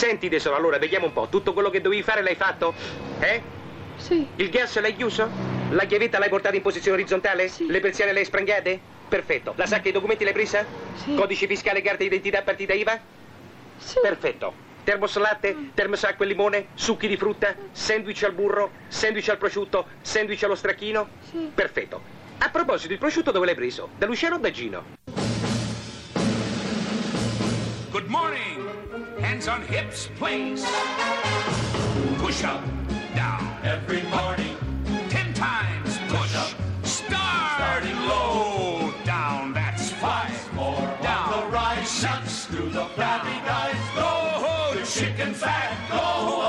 Senti tesoro, allora vediamo un po', tutto quello che dovevi fare l'hai fatto? Eh? Sì. Il gas l'hai chiuso? La chiavetta l'hai portata in posizione orizzontale? Sì. Le persiane le hai sprangate? Perfetto. La sacca dei documenti l'hai presa? Sì. Codice fiscale, carta d'identità, partita IVA? Sì. Perfetto. Termos latte, termos acqua e limone, succhi di frutta, sandwich al burro, sandwich al prosciutto, sandwich allo stracchino? Sì. Perfetto. A proposito, il prosciutto dove l'hai preso? Da Luciano o da Gino? Hands on hips, please. Push up, down. Every morning. Ten times push up. Start. Starting low. Down. That's five. More down. the rise. Six. Through the flabby guys. Go, the chicken fat. Go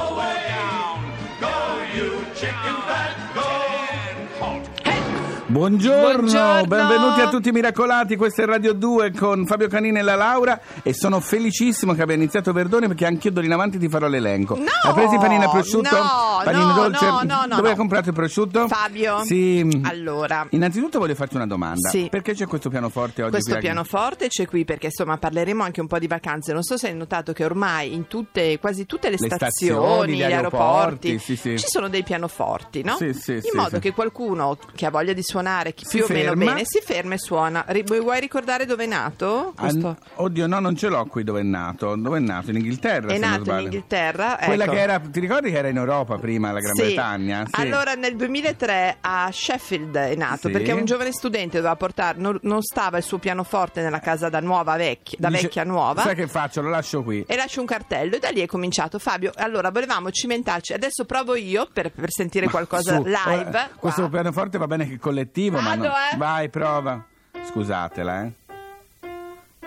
Buongiorno, Buongiorno. benvenuti a tutti i miracolati, questa è Radio 2 con Fabio Canini e la Laura e sono felicissimo che abbia iniziato Verdone perché anch'io d'ora in avanti ti farò l'elenco. No, Hai preso i panini a prosciutto? no, panini no, dolce? no, no, no, Dove hai comprato il prosciutto? Fabio? Sì. Allora, Innanzitutto voglio farti una domanda. Sì. Perché c'è questo pianoforte oggi? questo pianoforte c'è qui perché insomma parleremo anche un po' di vacanze. Non so se hai notato che ormai in tutte, quasi tutte le, Le stazioni, stazioni, gli aeroporti, aeroporti, sì, sì. ci sono dei pianoforti, no? Sì, sì, in modo che qualcuno che ha voglia di suonare chi Si più o meno ferma. bene si ferma e suona. Ri- vuoi ricordare dove è nato? Questo? Oddio, no, non ce l'ho qui dove è nato. Dove è nato? In Inghilterra. È nato in. Inghilterra. Quella ecco. che era, ti ricordi che era in Europa prima, la Gran Sì. Bretagna? Sì. Allora nel 2003 a Sheffield è nato Sì. perché un giovane studente doveva portare, non, non stava il suo pianoforte nella casa da nuova vecchia, da Dice, vecchia nuova. Sai che faccio? Lo lascio qui. E lascio un cartello e da lì è cominciato Fabio. Allora volevamo cimentarci. Adesso provo io per, per sentire qualcosa Su, live. ora, Qua. questo pianoforte va bene che collettivo, ma Vado, no. eh. Vai, prova. Scusatela, eh.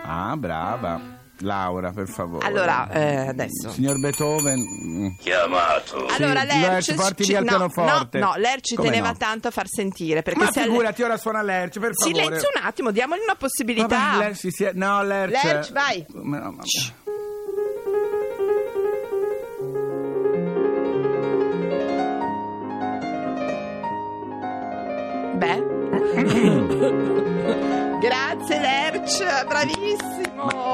Ah, brava. Laura, per favore. Allora, eh, adesso. Signor Beethoven. mm. Chiamato. Allora, Sì, Lerch, Lerch, porti ci- via il no, pianoforte. No, no, Lerch Come teneva no? tanto a far sentire. Perché Ma se figurati, ora suona Lerch, per favore. Silenzio un attimo, diamogli una possibilità. Vabbè, Lerch, si sia- No, Lerch. Lerch, vai. No,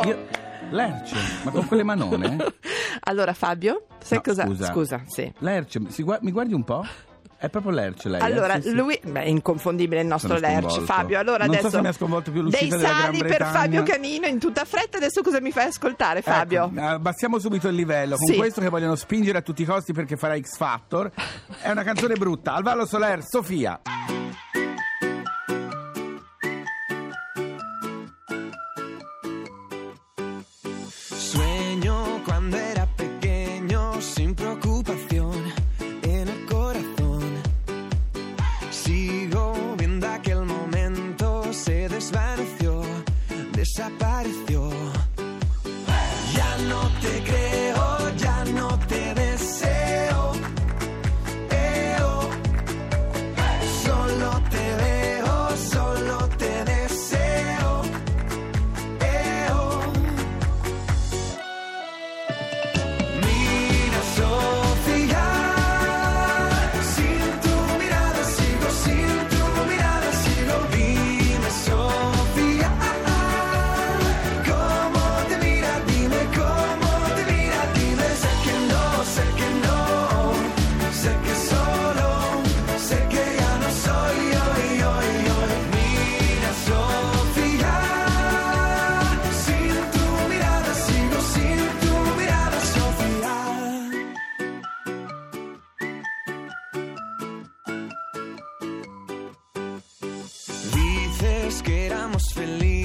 io... Lerch, ma con quelle manone? Allora Fabio, sai No, cosa? Scusa. sì. Lerch, si gua- mi guardi un po'? È proprio Lerch lei. eh? Allora, Sì, sì. lui, beh, è inconfondibile il nostro sconvolto. Fabio. Allora Non so adesso se mi ha sconvolto più l'uscita dei sali per. Fabio Canino in tutta fretta. Adesso cosa mi fai ascoltare, Fabio? Ecco, abbassiamo subito il livello con Sì. questo che vogliono spingere a tutti i costi perché farà X Factor. È una canzone brutta. Al Vallo Soler, Sofia. feliz.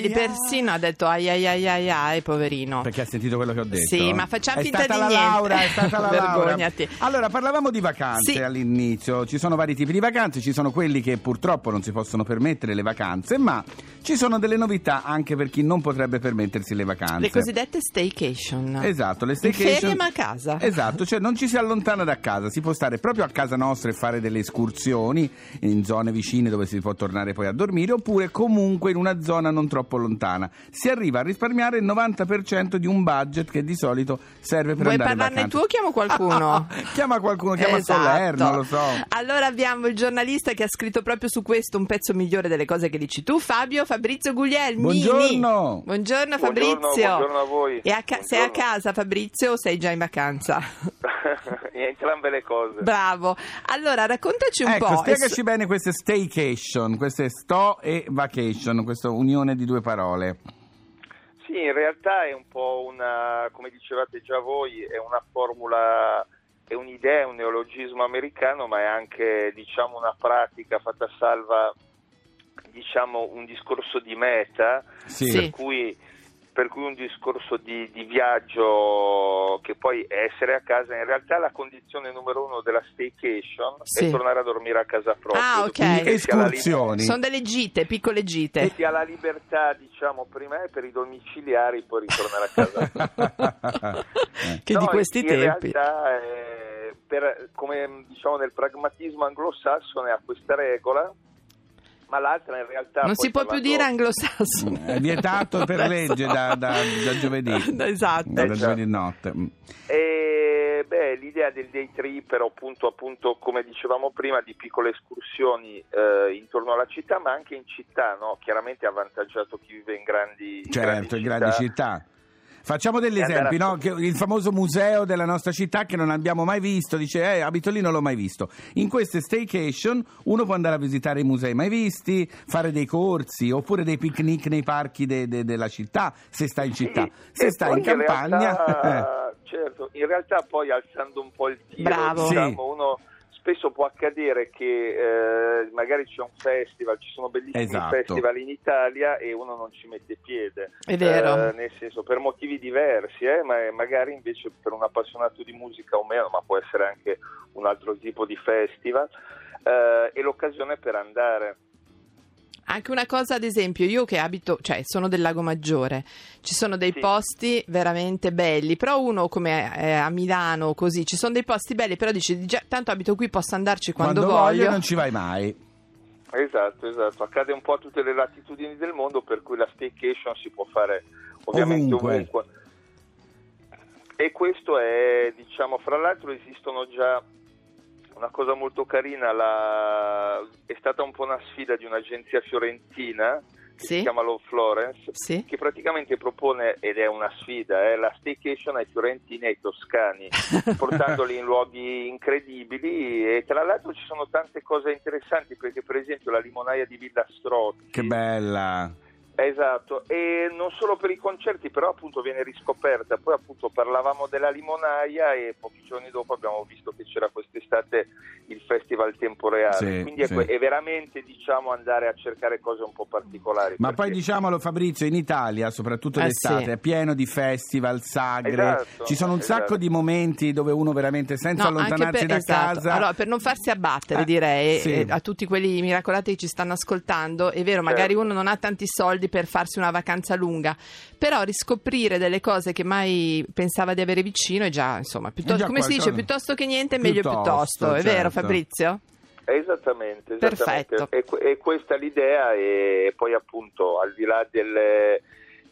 Vedi, persino ha detto ai ai ai ai ai, poverino. Perché ha sentito quello che ho detto? Sì, ma facciamo è finta stata di la niente. Laura, è stata la Laura. Vergognati. Allora, parlavamo di vacanze Sì. all'inizio. Ci sono vari tipi di vacanze, ci sono quelli che purtroppo non si possono permettere le vacanze, ma ci sono delle novità anche per chi non potrebbe permettersi le vacanze. Le cosiddette staycation. Esatto, le staycation. ferie ma a casa. Esatto, cioè non ci si allontana da casa, si può stare proprio a casa nostra e fare delle escursioni in zone vicine dove si può tornare poi a dormire oppure comunque in una zona non troppo lontana. Si arriva a risparmiare il 90% di un budget che di solito serve per Vuoi andare in parlarne vacanza. tu o chiamo qualcuno? chiama qualcuno, chiama Esatto. Soler, non lo so. Allora abbiamo il giornalista che ha scritto proprio su questo un pezzo migliore delle cose che dici tu, Fabio Fabrizio Guglielmi. Buongiorno. Buongiorno Fabrizio. Buongiorno, buongiorno a voi. E a ca- sei a Buongiorno. casa Fabrizio o sei già in vacanza? Entrambe le cose. Bravo. Allora raccontaci un Ecco, po'. spiegaci bene queste staycation, queste sto e vacation, questa unione di due parole. Sì, in realtà è un po' una, come dicevate già voi, è una formula, è un'idea, è un neologismo americano, ma è anche diciamo una pratica fatta salva diciamo un discorso di meta, Sì. Sì. per cui per cui un discorso di, di viaggio che poi è essere a casa, in realtà la condizione numero uno della staycation Sì. è tornare a dormire a casa propria. Ah, ok. Escursioni. Sono delle gite, piccole gite. che sia la libertà, diciamo, prima e per i domiciliari, poi ritornare a casa. che No, di questi in tempi. realtà, eh, per- come diciamo nel pragmatismo anglosassone ha questa regola, ma l'altra in realtà... Non si può più dire anglosassone. È vietato per legge da, da- da giovedì. esatto. Da Esatto. giovedì notte. Mm. E, beh, l'idea del day trip era appunto, appunto, come dicevamo prima, di piccole escursioni eh, intorno alla città, ma anche in città, no? chiaramente avvantaggiato chi vive in grandi, in Certo, in grandi città. Facciamo degli E esempi, a- no? Che il famoso museo della nostra città che non abbiamo mai visto, dice, eh, abito lì, non l'ho mai visto. In queste staycation uno può andare a visitare i musei mai visti, fare dei corsi, oppure dei picnic nei parchi de- de- della città, se sta in città. Se E sta in campagna... realtà, certo, in realtà poi alzando un po' il tiro, Bravo. diciamo, Sì. uno spesso può accadere che eh, magari c'è un festival, ci sono bellissimi Esatto. festival in Italia e uno non ci mette piede. È vero. Eh, nel senso, per motivi diversi, eh, ma magari invece per un appassionato di musica o meno, ma può essere anche un altro tipo di festival, eh, è l'occasione per andare. Anche una cosa, ad esempio, io che abito, cioè sono del Lago Maggiore, ci sono dei Sì. posti veramente belli, però uno come eh, a Milano così, ci sono dei posti belli, però dici, già, tanto abito qui, posso andarci quando, Quando voglio voglio. non ci vai mai. Esatto, esatto, accade un po' a tutte le latitudini del mondo, per cui la staycation si può fare ovviamente Ovunque. ovunque. E questo è, diciamo, fra l'altro esistono già una cosa molto carina, la- è stata un po' una sfida di un'agenzia fiorentina che Sì. si chiama Love Florence, Sì. che praticamente propone, ed è una sfida, eh, la staycation ai fiorentini e ai toscani, portandoli in luoghi incredibili e tra l'altro ci sono tante cose interessanti perché per esempio la limonaia di Villa Strozzi Che bella. Esatto, e non solo per i concerti, però appunto viene riscoperta. Poi appunto parlavamo della limonaia e pochi giorni dopo abbiamo visto che c'era quest'estate il Festival Tempo Reale. Sì, Quindi è, sì. que- è veramente diciamo andare a cercare cose un po' particolari. Ma perché- poi diciamolo Fabrizio, in Italia, soprattutto Eh, d'estate, sì. è pieno di festival, sagre, Esatto, ci sono un esatto. sacco di momenti dove uno veramente senza No, allontanarsi per, da esatto. casa... Allora, per non farsi abbattere, Eh, direi sì. eh, a tutti quelli miracolati che ci stanno ascoltando, è vero, magari Certo. uno non ha tanti soldi per farsi una vacanza lunga, però riscoprire delle cose che mai pensava di avere vicino è già, insomma, piuttosto, già come si qualcosa. dice, piuttosto che niente, meglio Piuttosto, piuttosto, è vero certo. Fabrizio? Esattamente, esattamente. Perfetto. E, e questa è l'idea e poi appunto al di là delle,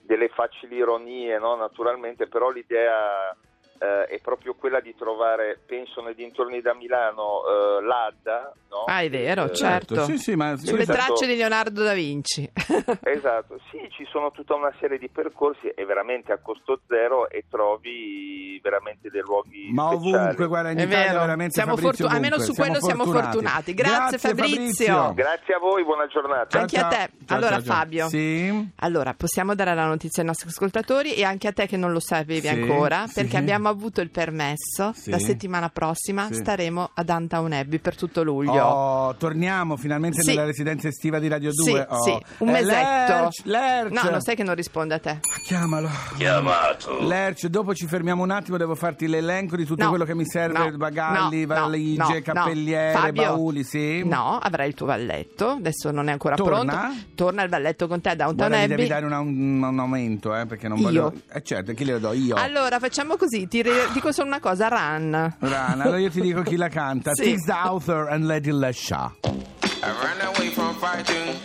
delle facili ironie, no, naturalmente, però l'idea eh, è proprio quella di trovare, penso nei dintorni da Milano, eh, l'Adda, no? Ah, è vero, Eh, certo. Sì, sì, ma Sulle Esatto. tracce di Leonardo da Vinci. Esatto, sì, ci sono tutta una serie di percorsi e veramente a costo zero e trovi veramente dei luoghi Ma speciali. ovunque, guarda, in È Italia vero. veramente Siamo Fabrizio fortu- almeno su quello siamo fortunati. Grazie, Fabrizio. Grazie a voi, buona giornata. Ciao, Anche a ciao. te. Ciao, Allora, ciao, ciao. Fabio. Sì? Allora, possiamo dare la notizia ai nostri ascoltatori e anche a te che non lo sapevi Sì, ancora, sì. perché abbiamo avuto il permesso. Sì. La settimana prossima Sì. staremo a Downtown Abbey per tutto luglio. Oh, torniamo finalmente Sì. nella residenza estiva di Radio Sì, 2. Oh. sì, un Eh, mesetto. Lerch, Lerch. No, non sai che non risponde a te. Chiamalo. Chiamato. Lerch, dopo ci fermiamo un attimo, devo farti l'elenco di tutto No, quello che mi serve, no, bagagli, no, valigie, no, cappelliere, Fabio, bauli, sì? No, avrai il tuo valletto, adesso non è ancora Torna? pronto. Torna il valletto con te a Downtown Guarda, Abbey. devi dare una- un, un aumento, eh, perché non Io? voglio... Eh certo, chi le do? Io. Allora, facciamo così, ti re- dico solo una cosa, Run. Rana, allora io ti dico chi la canta. Sì. Tis Author and Lady Lesha. I ran away from fighting,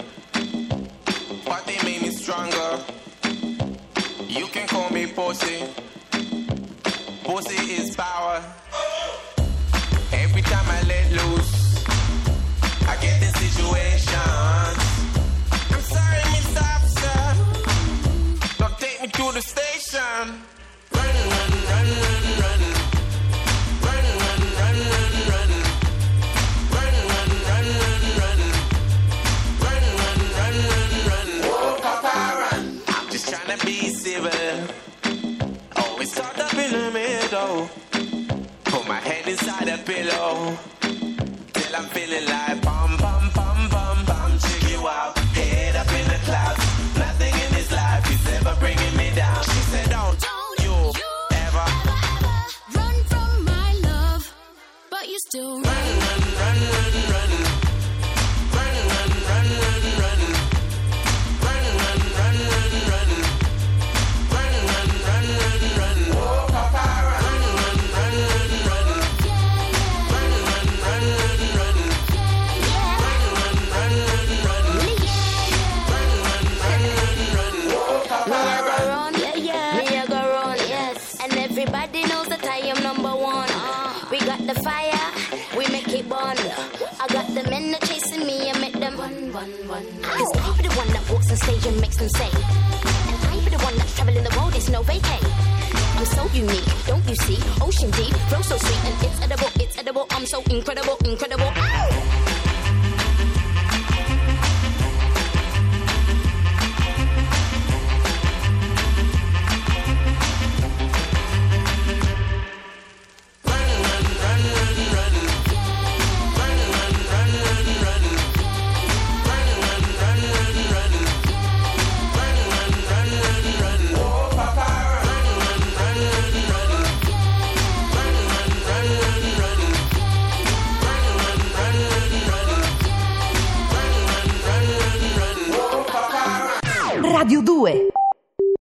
but they made me stronger. You can call me pussy. Pussy is power. Every time I let loose, I get the situations. I'm sorry, Miss Officer. Don't take me to the station. Civil. Always caught up in the middle. Oh. Put my head inside a pillow. Till I'm feeling like bum, bum, bum, bum, bum. Check you out. Head up in the clouds. Nothing in this life is ever bringing me down. She said, Don't, Don't you, you ever ever run from my love, but you still run, run, run, run, run. Run, run, run. Cause I be the one that walks on stage and makes them say. I be the one that's traveling the world, it's no vacay. I'm so unique, don't you see? Ocean deep, flow so sweet, and it's edible, it's edible. I'm so incredible, incredible. Ow!